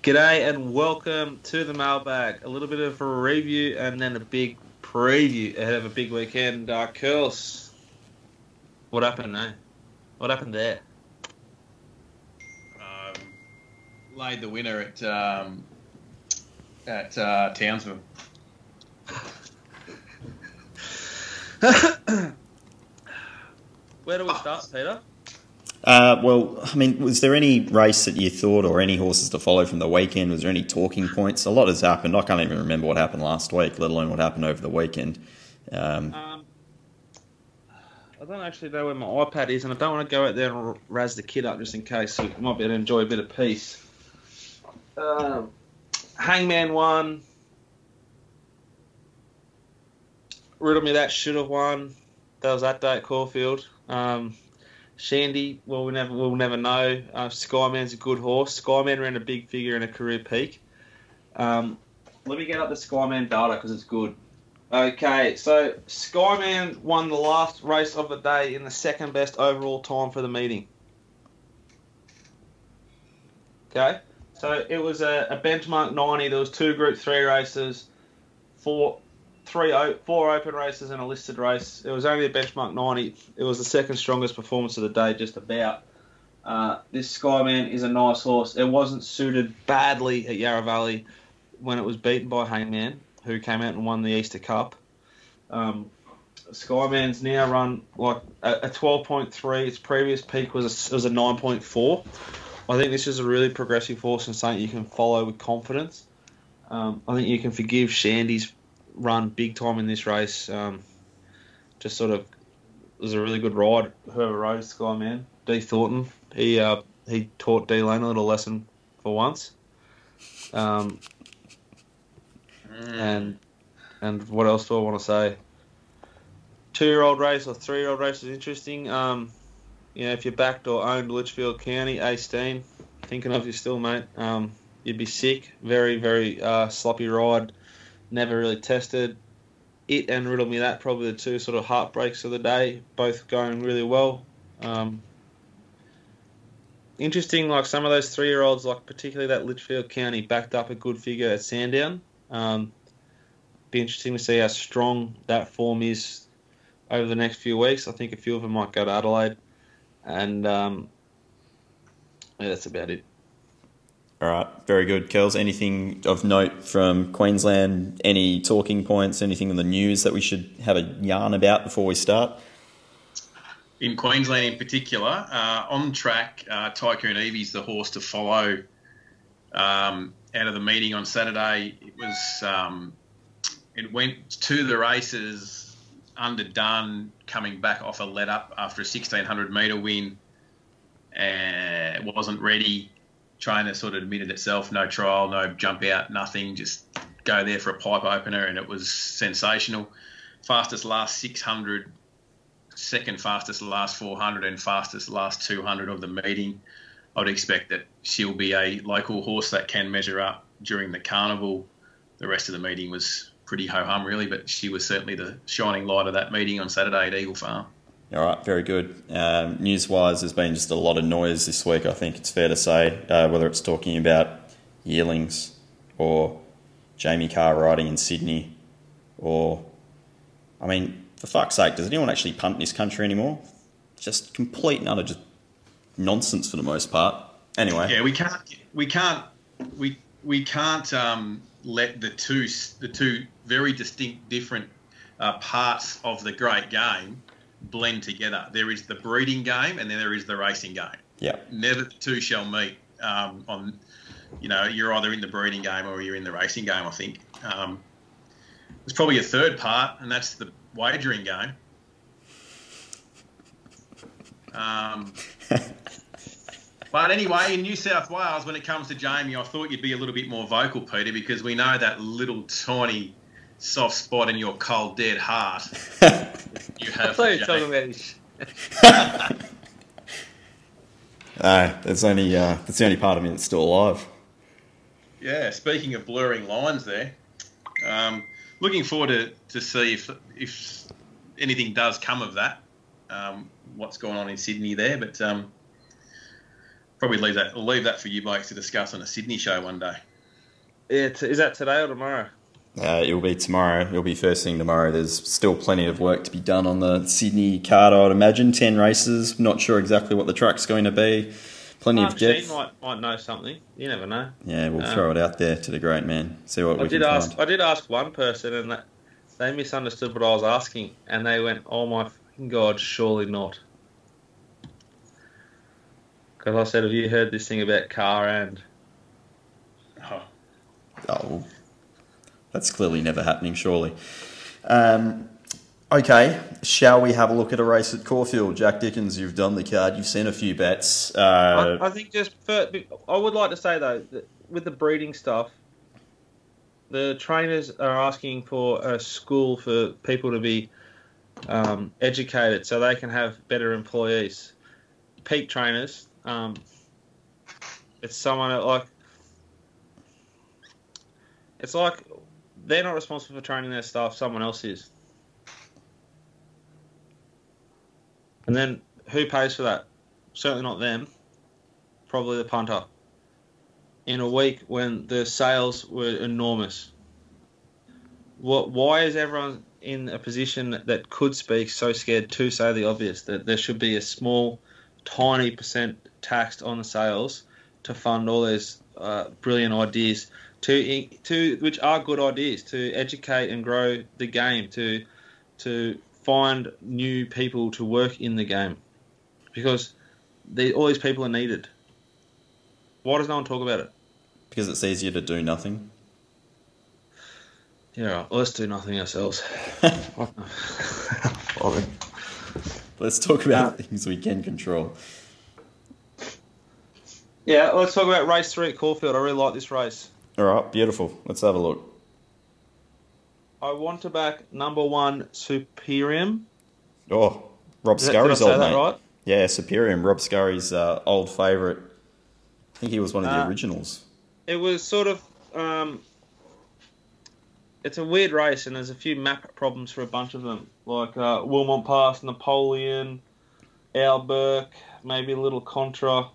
G'day and welcome to the mailbag. A little bit of a review and then a big preview ahead of a big weekend. Uh, Curls, what happened, eh? What happened there? Um, laid the winner at um, at uh, Townsville. Where do we start, Peter? Uh, well, I mean, was there any race that you thought, or any horses to follow from the weekend? Was there any talking points? A lot has happened. I can't even remember what happened last week, let alone what happened over the weekend. Um, Um, I don't actually know where my iPad is, and I don't want to go out there and razz the kid up just in case. So you might be able to enjoy a bit of peace. Um, Hangman won. Riddle me that should have won. That was that day at Caulfield. Um, Shandy, well, we never, we'll never know. Uh, Skyman's a good horse. Skyman ran a big figure in a career peak. Um, let me get up the Skyman data because it's good. Okay, so Skyman won the last race of the day in the second best overall time for the meeting. Okay, so it was a, a benchmark 90. There was two Group Three races, four, three, four open races, and a listed race. It was only a benchmark 90. It was the second strongest performance of the day, just about. Uh, this Skyman is a nice horse. It wasn't suited badly at Yarra Valley when it was beaten by Hangman who came out and won the Easter Cup. Um, Skyman's now run like a, a 12.3. Its previous peak was a, was a 9.4. I think this is a really progressive horse and something you can follow with confidence. Um, I think you can forgive Shandy's run big time in this race. Um, just sort of it was a really good ride. Whoever rode Skyman, D Thornton, he uh, he taught D Lane a little lesson for once. Um, and and what else do I want to say? Two year old race or three year old race is interesting. Um, you know, if you backed or owned Litchfield County, Aisteen, thinking of you still, mate. Um, you'd be sick. Very, very uh, sloppy ride. Never really tested. It and Riddle Me That probably the two sort of heartbreaks of the day. Both going really well. Um, interesting, like some of those three year olds, like particularly that Litchfield County, backed up a good figure at Sandown. Um, be interesting to see how strong that form is over the next few weeks. I think a few of them might go to Adelaide, and um, yeah, that's about it. All right, very good. Kells, anything of note from Queensland? Any talking points? Anything in the news that we should have a yarn about before we start? In Queensland, in particular, uh, on track, uh, Tycoon Evie's the horse to follow. Um, out of the meeting on Saturday, it was um, it went to the races underdone, coming back off a let up after a 1600 metre win, and wasn't ready. Trainer sort of admitted itself, no trial, no jump out, nothing, just go there for a pipe opener, and it was sensational. Fastest last 600, second fastest last 400, and fastest last 200 of the meeting. I would expect that she'll be a local horse that can measure up during the carnival. The rest of the meeting was pretty ho hum, really, but she was certainly the shining light of that meeting on Saturday at Eagle Farm. All right, very good. Um, news wise, there's been just a lot of noise this week, I think it's fair to say, uh, whether it's talking about yearlings or Jamie Kah riding in Sydney or, I mean, for fuck's sake, does anyone actually punt in this country anymore? Just complete and utter just nonsense for the most part. Anyway, Yeah, we can't, we can't, we we can't um, let the two the two very distinct, different uh, parts of the great game blend together. There is the breeding game, and then there is the racing game. yeah, Never the two shall meet. Um, on, you know, you're either in the breeding game or you're in the racing game. I think um, there's probably a third part, and that's the wagering game. Um, but anyway, in New South Wales, when it comes to Jamie, I thought you'd be a little bit more vocal, Peter, because we know that little tiny soft spot in your cold, dead heart you I have. thought for you were talking Jamie. about his. uh, that's only uh, that's the only part of me that's still alive. Yeah, speaking of blurring lines there, um, looking forward to, to see if if anything does come of that. Um, what's going on in Sydney there, but um, Probably leave that. We'll leave that for you blokes to discuss on a Sydney show one day. Yeah, t- is that today or tomorrow? Uh, it'll be tomorrow. It'll be first thing tomorrow. There's still plenty of work to be done on the Sydney card, I'd imagine. 10 races. Not sure exactly what the track's going to be. Plenty Mark of Sheen depth. might might know something. You never know. Yeah, we'll Um, throw it out there to the great man. See what I we did can ask. find. I did ask one person, and that, they misunderstood what I was asking, and they went, "Oh my god, surely not." Because I said, "Have you heard this thing about Kah and?" Oh, Oh, well, that's clearly never happening, surely. Um, okay, shall we have a look at a race at Caulfield? Jack Dickens, you've done the card. You've seen a few bets. Uh, I, I think just for, I would like to say though that with the breeding stuff, the trainers are asking for a school for people to be um, educated so they can have better employees. Peak trainers, um, it's someone that, like it's like they're not responsible for training their staff; someone else is. And then who pays for that? Certainly not them. Probably the punter. In a week when the sales were enormous. What? Why is everyone in a position that could speak so scared to say the obvious that there should be a small, tiny percent taxed on the sales to fund all those uh, brilliant ideas to to which are good ideas to educate and grow the game to to find new people to work in the game because the, all these people are needed. Why does no one talk about it? because it's easier to do nothing. Yeah, right, let's do nothing ourselves. Let's talk about things we can control. yeah, let's talk about race three at Caulfield. I really like this race. All right, beautiful. Let's have a look. I want to back number one Superium. Oh, Rob Did, that- did I Scurry's old mate. right? Yeah, Superium. Rob Scurry's uh, old favourite. I think he was one of the Uh, originals. It was sort of. Um, it's a weird race, and there's a few map problems for a bunch of them, like uh, Wilmot Pass, Napoleon, Alburg, maybe a little Contra.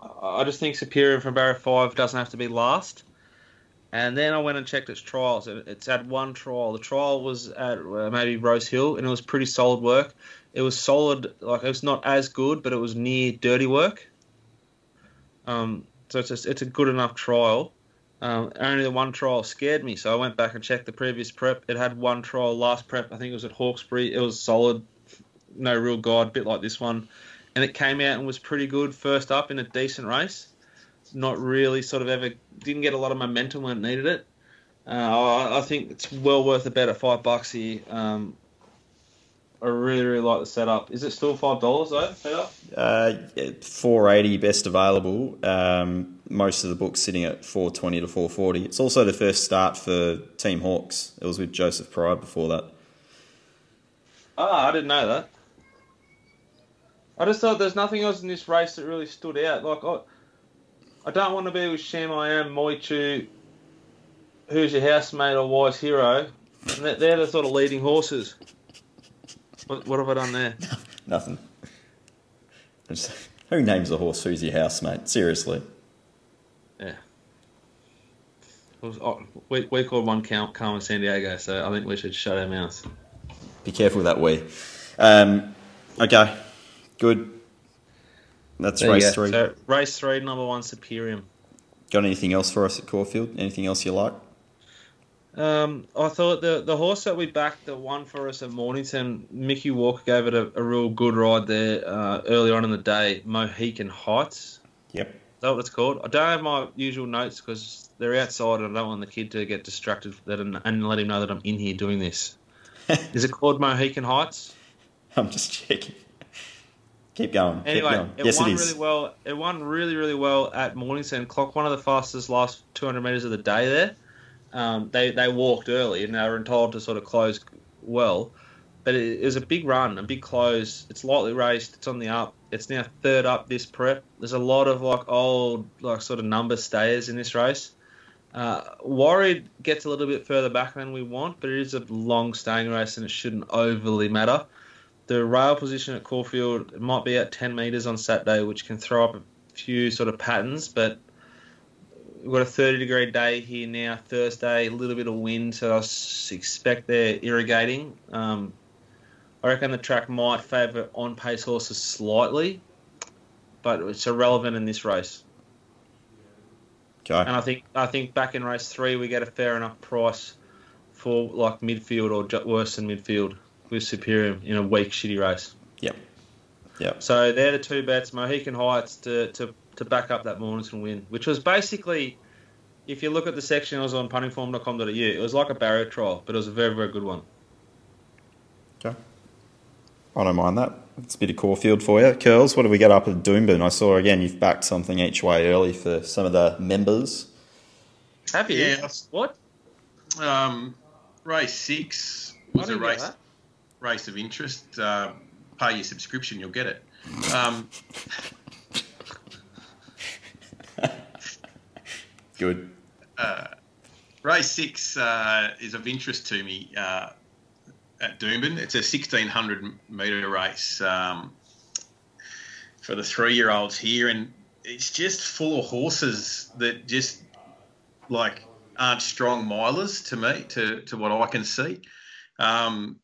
I just think Superior from barrier 5 doesn't have to be last. And then I went and checked its trials. and It's had one trial. The trial was at uh, maybe Rose Hill, and it was pretty solid work. It was solid, like it was not as good, but it was near dirty work. Um, so it's a, it's a good enough trial. Um, only the one trial scared me, so I went back and checked the previous prep. It had one trial last prep. I think it was at Hawkesbury. It was solid, no real guide, bit like this one, and it came out and was pretty good first up in a decent race. Not really, sort of ever didn't get a lot of momentum when it needed it. Uh, I, I think it's well worth a bet at five bucks here. Um, I really, really like the setup. Is it still five dollars though? Setup? Uh, four eighty best available. Um, most of the books sitting at four twenty to four forty. It's also the first start for Team Hawkes. It was with Joseph Pride before that. Ah, I didn't know that. I just thought there's nothing else in this race that really stood out. Like I, I don't want to be with Sham I am, Moichu, who's your housemate or wise hero. And they're- the sort of leading horses. What, what have I done there? Nothing. Just- who names a horse who's your housemate? Seriously. Yeah. Was, oh, we, we called one count Carmen San Diego, so I think we should shut our mouths. Be careful with that we. Um, okay, good. That's There race go. three. So, race three, number one, Superior. Got anything else for us at Caulfield? Anything else you like? Um, I thought the the horse that we backed the one for us at Mornington, Mickey Walker gave it a, a real good ride there uh, early on in the day. Mohican Heights. Yep. Is that what it's called? I don't have my usual notes because they're outside and I don't want the kid to get distracted that and, and let him know that I'm in here doing this. Is it called Mohican Heights? I'm just checking. Keep going. Keep Anyway, going. it yes, won it is. really well. It won really, really well at Mornington. Clock, one of the fastest last 200 metres of the day there. Um, they they walked early and they were entitled to sort of close well, but it, it was a big run, a big close. It's lightly raced. It's on the up. It's now third up this prep. There's a lot of like old like sort of number stayers in this race. Uh, Worried gets a little bit further back than we want, but it is a long staying race and it shouldn't overly matter. The rail position at Caulfield might be at 10 metres on Saturday, which can throw up a few sort of patterns, but we've got a 30 degree day here now, Thursday, a little bit of wind, so I expect they're irrigating. Um, I reckon the track might favour on pace horses slightly, but it's irrelevant in this race. Okay. And I think I think back in race three we get a fair enough price for like midfield or worse than midfield with Superior in a weak shitty race. Yep. Yep. So they're the two bets, Mohican Heights to, to, to back up that Mornington win, which was basically, if you look at the section, it was on puntingform.com.au, it was like a barrier trial, but it was a very, very good one. Okay. I don't mind that. It's a bit of Caulfield for you. Curls, what do we get up at Doomben? I saw again you've backed something each way early for some of the members. Have you? Yeah. What? Um, race six was a race race of interest. Uh, pay your subscription, you'll get it. Um, Good. uh, race six uh, is of interest to me uh, at Doomben. It's a 1600 metre race um, for the three year olds here, and it's just full of horses that just like aren't strong milers to me, to, to what I can see. Um,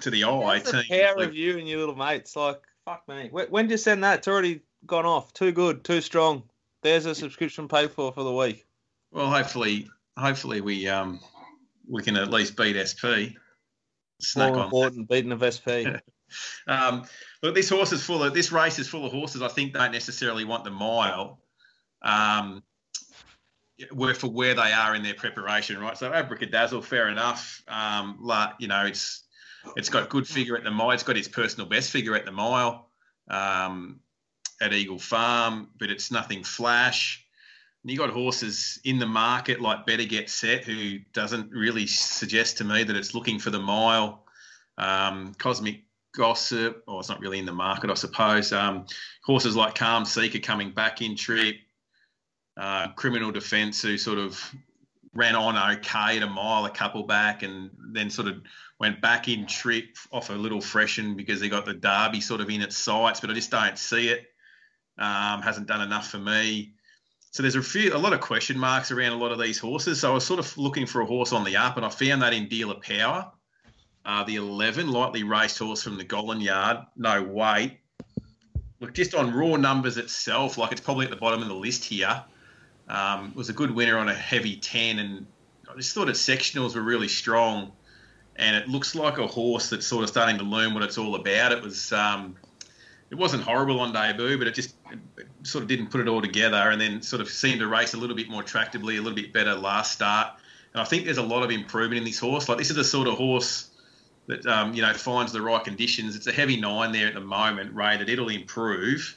to the eye, That's the power of you and your little mates. Like, fuck me. When, did you send that? It's already gone off. Too good, too strong. There's a subscription paid for for the week. Well, hopefully, hopefully we um we can at least beat SP. Snack More on. important, beating of SP. Um, look, this horse is full of this race is full of horses. I think don't necessarily want the mile. Um, where for where they are in their preparation, right? So Abracadazzle, fair enough. Um, you know, it's it's got good figure at the mile. It's got its personal best figure at the mile um, at Eagle Farm, but it's nothing flash. And you got horses in the market like Better Get Set, who doesn't really suggest to me that it's looking for the mile. Um, Cosmic Gossip, or it's not really in the market, I suppose. Um, horses like Calm Seeker coming back in trip. Uh, criminal Defence, who sort of ran on okay at a mile, a couple back, and then sort of went back in trip off a little freshen because they got the Derby sort of in its sights, but I just don't see it. Um, hasn't done enough for me. So there's a few, a lot of question marks around a lot of these horses. So I was sort of looking for a horse on the up, and I found that in Dealer Power, uh, the 11, lightly raced horse from the Gollan Yard, no weight. Look, just on raw numbers itself, like it's probably at the bottom of the list here. Um, was a good winner on a heavy 10, and I just thought its sectionals were really strong. And it looks like a horse that's sort of starting to learn what it's all about. It was, um, it wasn't horrible on debut, but it just it, sort of didn't put it all together, and then sort of seemed to race a little bit more tractably, a little bit better last start. And I think there's a lot of improvement in this horse. Like this is the sort of horse that um, you know finds the right conditions. It's a heavy nine there at the moment, rated. It'll improve.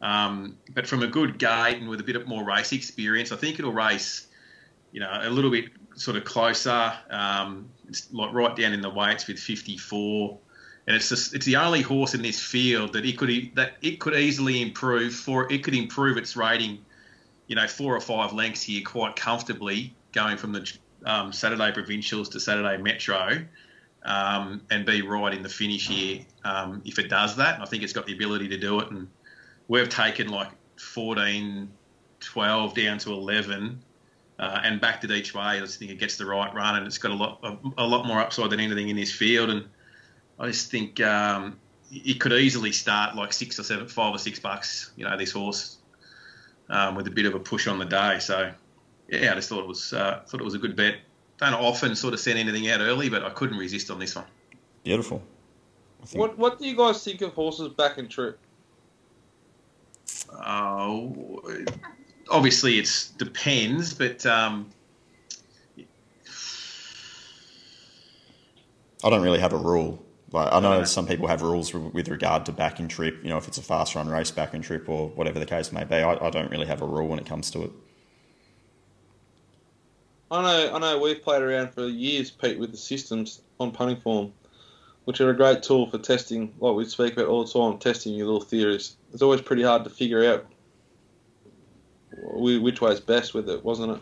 Um, but from a good gate and with a bit more race experience, I think it'll race, you know, a little bit sort of closer. Um, it's like right down in the weights with 54, and it's just, it's the only horse in this field that it could that it could easily improve for. It could improve its rating, you know, four or five lengths here quite comfortably, going from the um, Saturday provincials to Saturday Metro. Um, and be right in the finish here um, if it does that. And I think it's got the ability to do it. And we've taken like 14, 12 down to 11 uh, and backed it each way. I just think it gets the right run and it's got a lot a, a lot more upside than anything in this field. And I just think um, it could easily start like six or seven, five or six bucks. You know, this horse um, with a bit of a push on the day. So yeah, I just thought it was uh, thought it was a good bet. Don't often sort of send anything out early, but I couldn't resist on this one. Beautiful. What What do you guys think of horses back in trip? Uh, obviously, it depends, but um, I don't really have a rule. Like I know some people have rules with regard to back and trip. You know, if it's a fast run race, back and trip, or whatever the case may be. I, I don't really have a rule when it comes to it. I know, I know. We've played around for years, Pete, with the systems on punting form, which are a great tool for testing. Like we speak about all the time, testing your little theories. It's always pretty hard to figure out which way is best with it, wasn't it?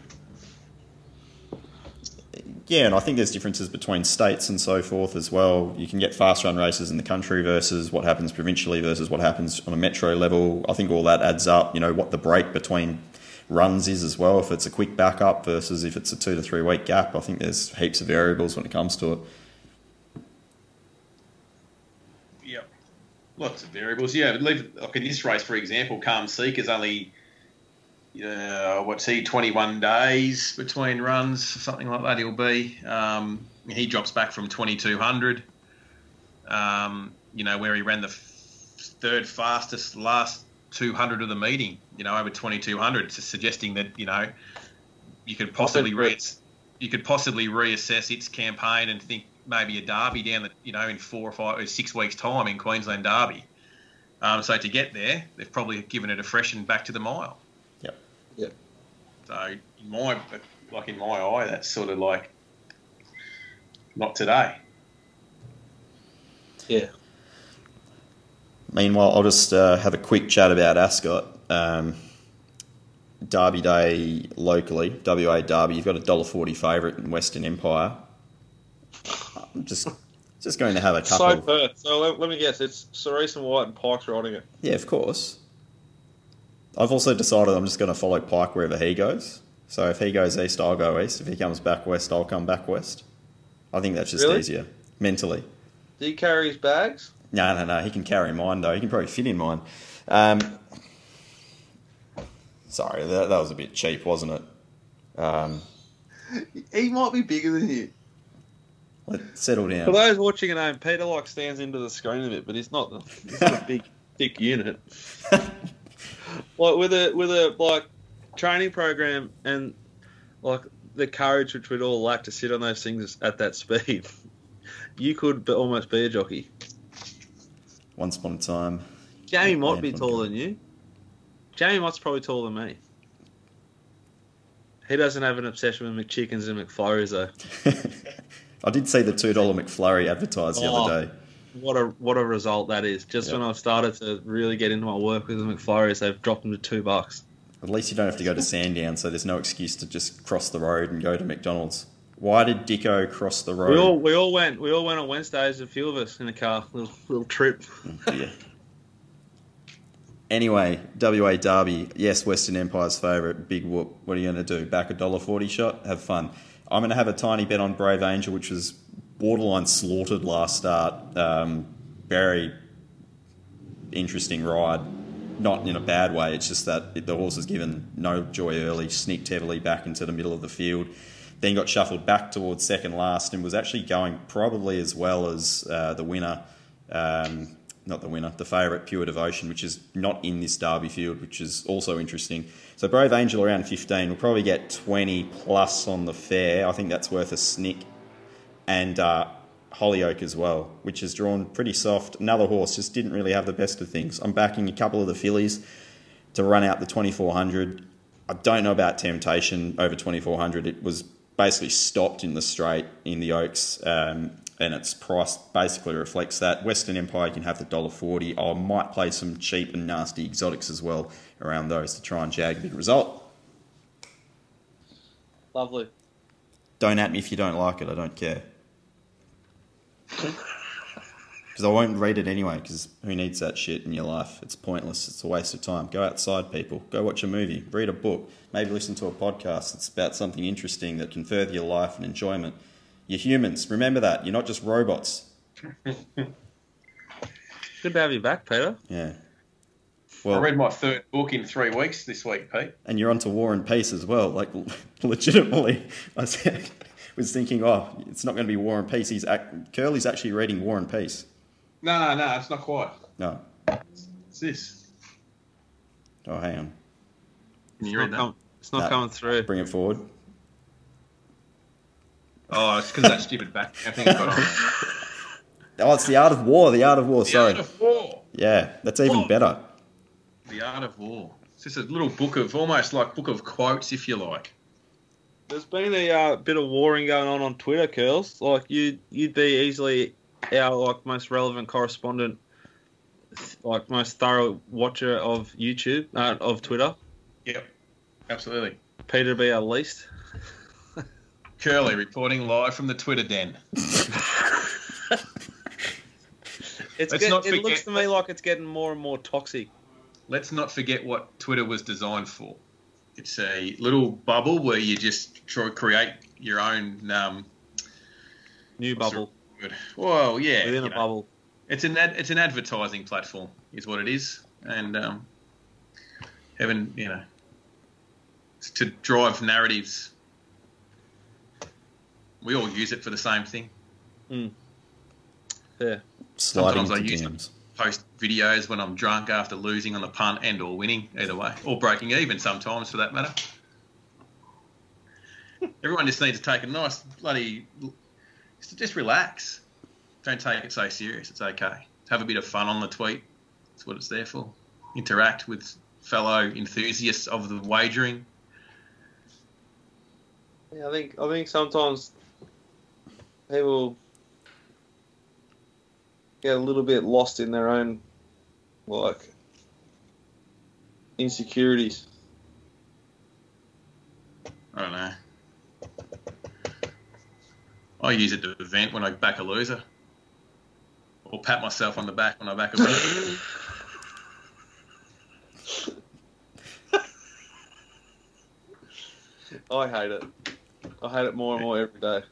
Yeah, and I think there's differences between states and so forth as well. You can get fast run races in the country versus what happens provincially versus what happens on a metro level. I think all that adds up. You know what the break between runs is as well. If it's a quick backup versus if it's a two to three week gap, I think there's heaps of variables when it comes to it. Yep. Lots of variables. Yeah, leave, like in this race, for example, Calm Seeker's only, uh, what's he, 21 days between runs, something like that he'll be. Um, he drops back from 2200, um, you know, where he ran the f- third fastest last 200 of the meeting, you know, over 2200, so suggesting that, you know, you could possibly re- you could possibly reassess its campaign and think maybe a derby down the you know in four or five or six weeks time in Queensland Derby. Um, so to get there, they've probably given it a freshen back to the mile. Yep. Yep. So in my like in my eye, that's sort of like not today. Yeah. Meanwhile, I'll just uh, have a quick chat about Ascot. Um, Derby Day locally, WA Derby. You've got a dollar forty favourite in Western Empire. I'm just just going to have a couple. So Perth. So let, let me guess. It's Cerise and White and Pike's riding it. Yeah, of course. I've also decided I'm just going to follow Pike wherever he goes. So if he goes east, I'll go east. If he comes back west, I'll come back west. I think that's just Really? easier mentally. Do you carry his bags? No, no, no. He can carry mine though. He can probably fit in mine. Um, sorry, that, that was a bit cheap, wasn't it? Um, He might be bigger than you. let's settle down. For those watching at home, Peter like stands into the screen a bit, but he's not. He's not a big, thick unit. Like with a with a like training program and like the courage which we'd all lack to sit on those things at that speed, you could almost be a jockey. Once upon a time. Jamie might be taller than you. Jamie Mott's probably taller than me. He doesn't have an obsession with McChickens and McFlurries though. I did see the two dollar McFlurry advertised the Oh. other day. What a what a result that is! Just Yeah. when I've started to really get into my work with the McFlurries, they've dropped them to two bucks. At least you don't have to go to Sandown, so there's no excuse to just cross the road and go to McDonald's. Why did Dicko cross the road? We all we all went we all went on Wednesdays. A few of us in the car, little little trip. Oh, dear. Anyway, WA Derby. Yes, Western Empire's favourite. Big whoop. What are you going to do? Back a dollar forty shot? Have fun. I'm going to have a tiny bet on Brave Angel, which was borderline slaughtered last start. Um, very interesting ride. Not in a bad way. It's just that the horse was given no joy early, sneaked heavily back into the middle of the field, then got shuffled back towards second last, and was actually going probably as well as uh, the winner. Um, not the winner, the favourite, Pure Devotion, which is not in this Derby field, which is also interesting. So Brave Angel around 15 will probably get 20 plus on the fair. I think that's worth a snick. And uh, Hollyoak as well, which is drawn pretty soft. Another horse just didn't really have the best of things. I'm backing a couple of the fillies to run out the 2400. I don't know about Temptation over 2400. It was basically stopped in the straight in the Oaks, um, and its price basically reflects that. Western Empire can have the dollar forty. I might play some cheap and nasty exotics as well around those to try and jag a big result. Lovely. Don't at me if you don't like it. I don't care. Because I won't read it anyway. Because who needs that shit in your life? It's pointless. It's a waste of time. Go outside, people. Go watch a movie. Read a book. Maybe listen to a podcast that's about something interesting that can further your life and enjoyment. You're humans. Remember that. You're not just robots. Good to have you back, Peter. Yeah. Well, I read my third book in three weeks this week, Pete. and you're onto War and Peace as well. Like, legitimately, I said, was thinking, oh, it's not going to be War and Peace. He's act- Curly's actually reading War and Peace. No, no, no, it's not quite. No. It's this. Oh, hang on. Can It's you not, read that? com- it's not No. coming through. Bring it forward. Oh, it's because that stupid back. I think I got on. Oh, it's the Art of War. The Art of War. The Sorry. Art of War. Yeah, that's even Oh. better. The Art of War. It's just a little book of almost like book of quotes, if you like. There's been a uh, bit of warring going on on Twitter, Curls. Like you, you'd be easily our like most relevant correspondent, like most thorough watcher of YouTube, uh, of Twitter. Yep, absolutely. Peter be our least. Curly reporting live from the Twitter den. It's get, not it looks to me like it's getting more and more toxic. Let's not forget what Twitter was designed for. It's a little bubble where you just try create your own. Um, New bubble word? well, yeah, within a know. bubble. It's an ad, it's an advertising platform, is what it is, and um, having you know to drive narratives. We all use it for the same thing. Yeah. Sliding Sometimes I use DMs. Post videos when I'm drunk after losing on the punt and or winning, either way, or breaking even sometimes for that matter. Everyone just needs to take a nice bloody, just, relax. Don't take it so serious. It's okay. Have a bit of fun on the tweet. That's what it's there for. Interact with fellow enthusiasts of the wagering. Yeah, I think I think sometimes people get a little bit lost in their own like insecurities. I don't know. I use it to vent when I back a loser, or pat myself on the back when I back a loser. I hate it. I hate it more and more every day.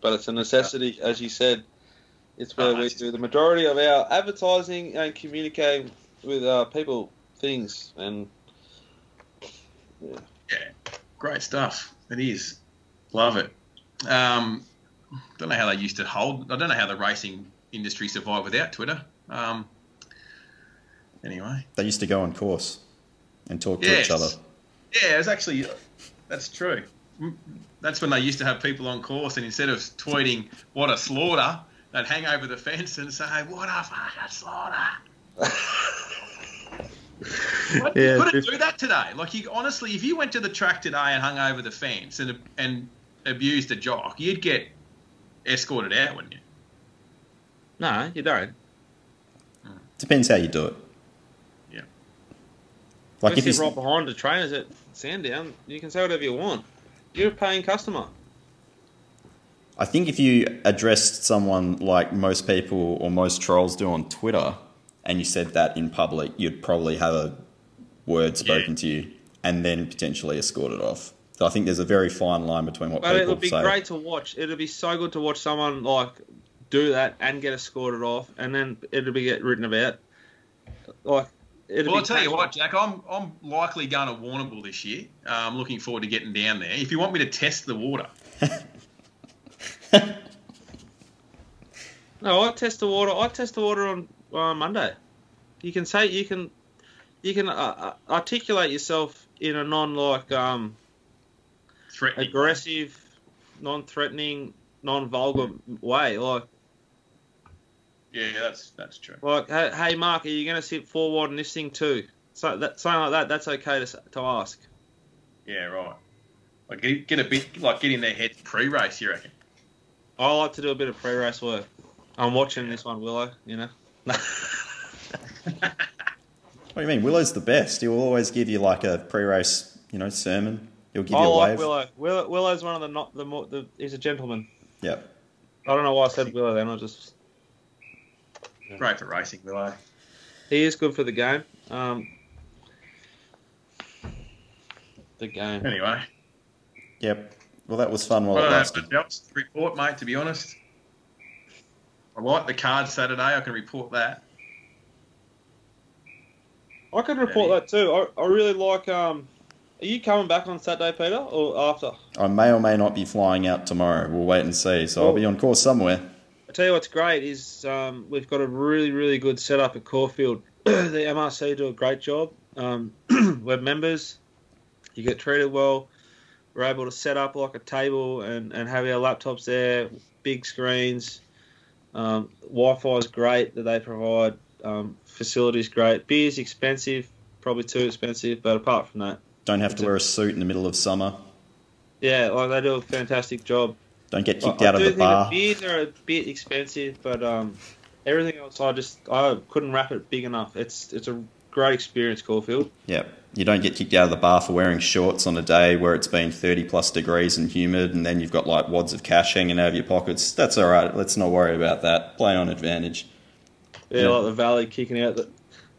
But it's a necessity, as you said. It's where Oh, we do the majority of our advertising and communicating with uh, people, things, and Yeah, great stuff. It is. Love it. Um, don't know how they used to hold. I don't know how the racing industry survived without Twitter. Um, anyway, They used to go on course and talk to each other. yeah, it was actually that's true. Mm, That's when they used to have people on course, and instead of tweeting "what a slaughter," they'd hang over the fence and say "what a fucking slaughter." But Yeah, you couldn't diff- do that today. Like, you honestly, if you went to the track today and hung over the fence and and abused a jock, you'd get escorted out, wouldn't you? no, you don't. Depends how you do it. Yeah. Like Like if you you sit right behind the trainers at Sandown, you can say whatever you want. You're a paying customer. I think if you addressed someone like most people or most trolls do on Twitter, and you said that in public, you'd probably have a word spoken to you, and then potentially escorted off. So I think there's a very fine line between what But people it would be say. great to watch. It'd be so good to watch someone like do that and get escorted off, and then it'd be get written about. Like, it'd Well, I'll tell you what, Jack. I'm I'm likely going to Warrnambool this year. Uh, I'm looking forward to getting down there. If you want me to test the water, No, I test the water. I test the water on uh, Monday. You can say you can, you can uh, uh, articulate yourself in a non like um aggressive, non-threatening, non-vulgar way. Like, Yeah, that's that's true. like, hey, hey Mark, are you going to sit forward in this thing too? So that something like that. That's okay to to ask. Yeah, right. Like get, get a bit like get in their heads pre-race. You reckon? I like to do a bit of pre-race work. I'm watching this one, Willow. You know. What do you mean? Willow's the best. He will always give you like a pre-race, you know, sermon. He'll give I you a like wave. Willow. Willow. Willow's one of the not the more. The, he's a gentleman. Yeah. I don't know why I said Willow then. I just Great for racing, Willow. he is good for the game. Um, the game. Anyway, Yep. Well, that was fun while I it lasted. much else to report, mate. To be honest, I like the card Saturday. I can report that. I can report that too. I, I really like. Um, are you coming back on Saturday, Peter, or after? I may or may not be flying out tomorrow. We'll wait and see. So I'll be on course somewhere. I tell you what's great is um, we've got a really really good setup at Caulfield. the MRC do a great job. Um, we're members. You get treated well. We're able to set up like a table and, and have our laptops there, big screens. Um, Wi-Fi is great that they provide. Um, facilities great. Beer's expensive, probably too expensive, but apart from that, Don't have to wear a suit in the middle of summer. yeah, like they do a fantastic job. Don't get kicked I, out I of the bar. beers are a bit expensive, but um, everything else I just I couldn't wrap it big enough. It's it's a great experience, Caulfield. Yep. You don't get kicked out of the bar for wearing shorts on a day where it's been 30 plus degrees and humid, and then you've got like wads of cash hanging out of your pockets. That's all right. Let's not worry about that. Play on advantage. Yeah, Yeah. like the Valley kicking out the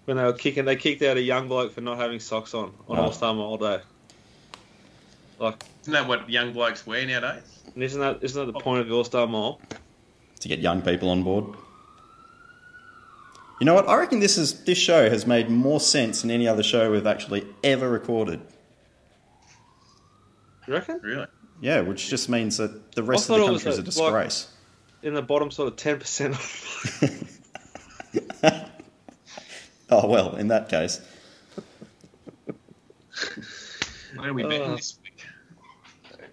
when they were kicking, they kicked out a young bloke for not having socks on on Oh. All Star Mile Day. Like, Isn't that what young blokes wear nowadays? isn't that isn't that the point of All Star Mile? to get young people on board. You know what? I reckon this is this show has made more sense than any other show we've actually ever recorded. You reckon? Really? Yeah, which just means that the rest of the thought it was country is a a- like- disgrace. In the bottom sort of ten percent. oh well, in that case, Where are we betting Uh. this week?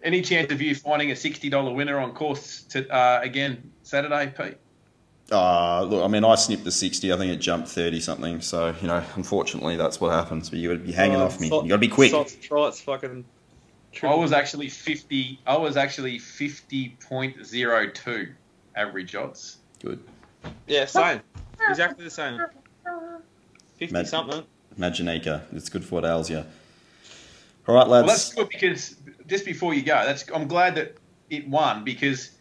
Any chance of you finding a sixty dollar winner on course to uh, again Saturday, Pete? Uh, look, I mean, I snipped the sixty. I think it jumped thirty something. So you know, unfortunately, that's what happens. But you got to be hanging Oh, off me. You got to be quick. Try it's fucking. I was actually fifty. I was actually fifty point zero two average odds. Good. Yeah, same. Exactly the same. Fifty Mad- something. Maginica. It's good for what ails you. All right, lads. Well, that's good because just before you go, that's I'm glad that it won because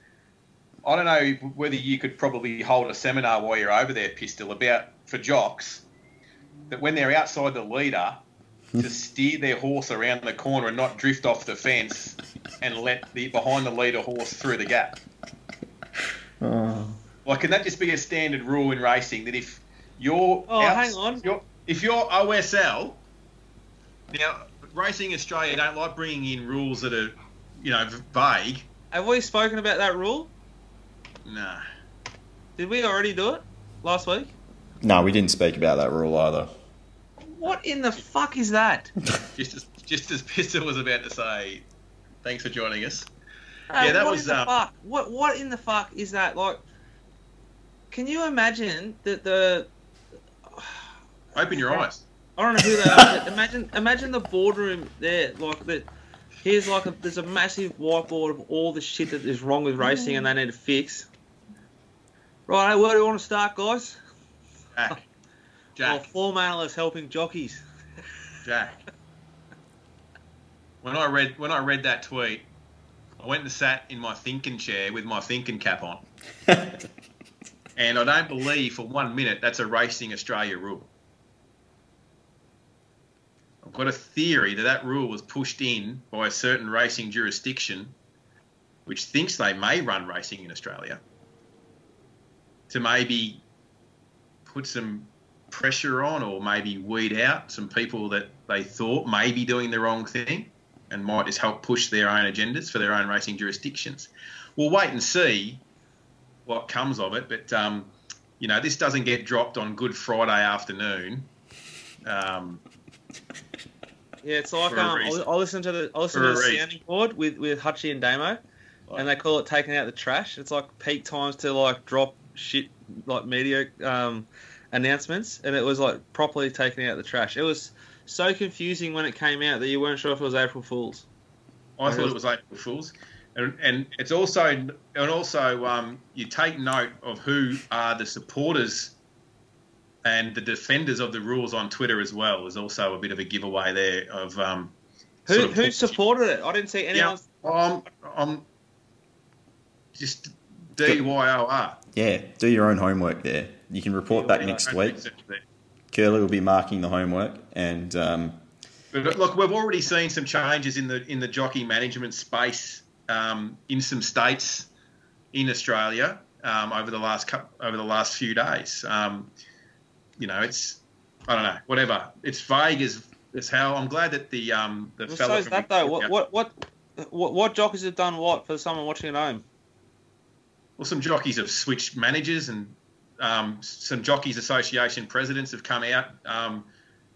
I don't know whether you could probably hold a seminar while you're over there, Pistol, about for jocks that when they're outside the leader to steer their horse around the corner and not drift off the fence and let the behind the leader horse through the gap. Oh. Like, can that just be a standard rule in racing that if you're Oh, hang on. you're- if you're OSL now Racing Australia don't like bringing in rules that are you know vague. Have we spoken about that rule? Nah. Did we already do it last week? No, we didn't speak about that rule either. What in the fuck is that? Just as just as Pistol was about to say, thanks for joining us. Hey, Yeah, that what was, in the um, fuck? What what in the fuck is that? Like, can you imagine that the Open your eyes. I don't know who they are. but imagine imagine the boardroom there. Like that. Here's like a there's a massive whiteboard of all the shit that is wrong with racing and they need to fix. Right, where do you want to start, guys? Jack. Well, Jack. form analysts helping jockeys. Jack. When I read when I read that tweet, I went and sat in my thinking chair with my thinking cap on. And I don't believe for one minute that's a Racing Australia rule. I've got a theory that that rule was pushed in by a certain racing jurisdiction which thinks they may run racing in Australia to maybe put some pressure on or maybe weed out some people that they thought may be doing the wrong thing and might just help push their own agendas for their own racing jurisdictions. We'll wait and see what comes of it, but um, you know this doesn't get dropped on Good Friday afternoon. Um, Yeah, it's like um. I listen to the I listen to the reason. sounding board with with Hutchie and Damo, Like- and they call it taking out the trash. It's like peak times to like drop shit like media um, announcements, and it was like properly taking out the trash. It was so confusing when it came out that you weren't sure if it was April Fools. I thought it was April Fools, and, and it's also and also um, you take note of who are the supporters and the defenders of the rules on Twitter as well. Is also a bit of a giveaway there of um, Who sort of- who supported it? I didn't see anyone. Yeah, I'm, I'm just D Y O R. Yeah, do your own homework there. You can report back next week. Curly will be marking the homework, and um, But look, we've already seen some changes in the in the jockey management space um, in some states in Australia um, over the last cou- over the last few days. Um, you know, it's I don't know, whatever. It's vague as as how. I'm glad that the um, the Well, fella so is from that though. What, Victoria- what what what what jockeys have done what for someone watching at home? Well, some jockeys have switched managers, and um, some jockeys association presidents have come out, um,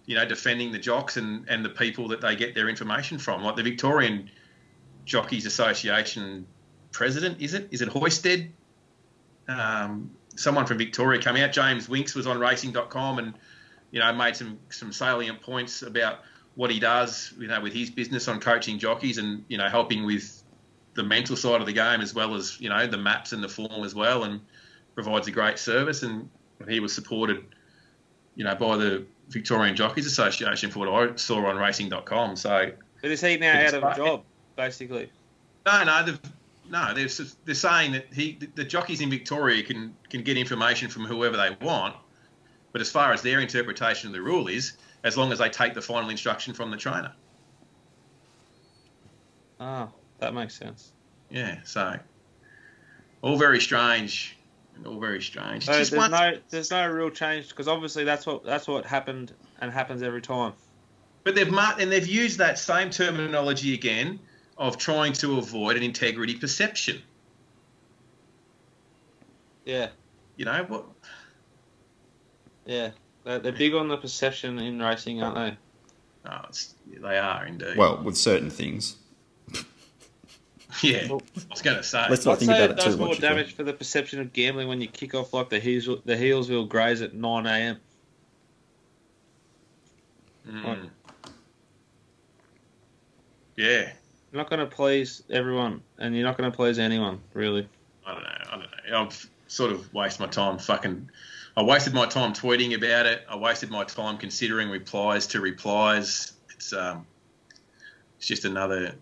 you know, defending the jocks and, and the people that they get their information from. Like the Victorian Jockeys Association president, is it? Is it Hoisted? Um, someone from Victoria came out. James Winks was on Racing.com and you know made some some salient points about what he does, you know, with his business on coaching jockeys and you know helping with the mental side of the game as well as you know the maps and the form as well, and provides a great service. And he was supported, you know, by the Victorian Jockeys Association for what I saw on racing.com. So But is he now out of a job, basically? no, no, they've, no, they're, they're saying that he the jockeys in Victoria can can get information from whoever they want, but as far as their interpretation of the rule is, as long as they take the final instruction from the trainer. Ah, that makes sense. Yeah, so all very strange, all very strange. So there's one- no there's no real change because obviously that's what that's what happened and happens every time. But they've mar- and they've used that same terminology again of trying to avoid an integrity perception. Yeah, You know what? yeah. They're, they're big on the perception in racing, aren't they? Oh, it's, they are indeed. Well, with certain things. yeah, I was going to say. Let's not I'd think say about it it does too more much. damage for the perception of gambling when you kick off like the Heels, the Healesville Greys at 9 a.m. Mm. Yeah, You're not going to please everyone, and you're not going to please anyone, really. I don't know. I don't know. I've sort of wasted my time fucking. I wasted my time tweeting about it. I wasted my time considering replies to replies. It's um, it's just another